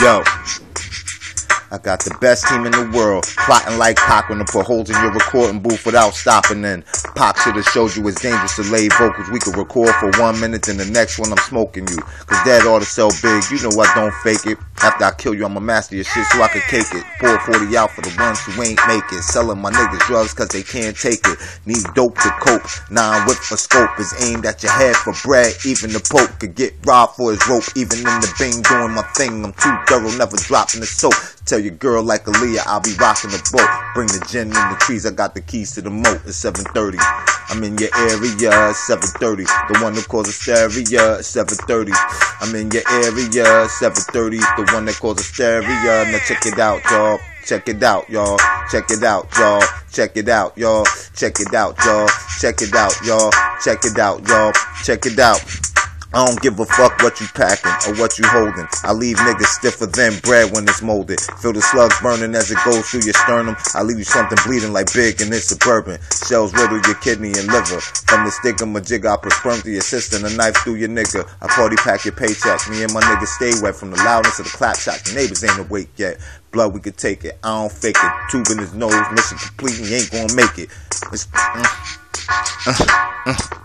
Yo. I got the best team in the world, plotting like Cochran to put holes in your recording booth without stopping. And Pac should have showed you it's dangerous to lay vocals. We could record for one minute, then the next one I'm smoking you. Cause that ought to sell big. You know I don't fake it. After I kill you, I'ma master your shit so I can cake it. Pour 40 out for the ones who ain't making. Selling my niggas drugs cause they can't take it. Need dope to cope. Nine whip for scope is aimed at your head for bread. Even the Pope could get robbed for his rope. Even in the bing doing my thing. I'm too thorough, never dropping the soap. Tell your girl like Aaliyah, I'll be rocking the boat. Bring the gin in the trees, I got the keys to the moat. It's 730. I'm in your area, 730. The one that causes hysteria, 730. I'm in your area, 730. The one that causes hysteria. Now check it out, y'all. Check it out, y'all. Check it out, y'all. Check it out, y'all. Check it out, y'all. Check it out, y'all. Check it out, y'all. Check it out. I don't give a fuck what you packing or what you holding. I leave niggas stiffer than bread when it's molded. Feel the slugs burning as it goes through your sternum. I leave you something bleeding like big in this suburban. Shells riddle your kidney and liver. From the stick of my jig, I put sperm through your system, a knife through your nigga. I party pack your paycheck. Me and my niggas stay wet from the loudness of the clap shot. The neighbors ain't awake yet. Blood, we could take it. I don't fake it. Tube in his nose, mission complete, he ain't gonna make it. It's, mm, uh, uh.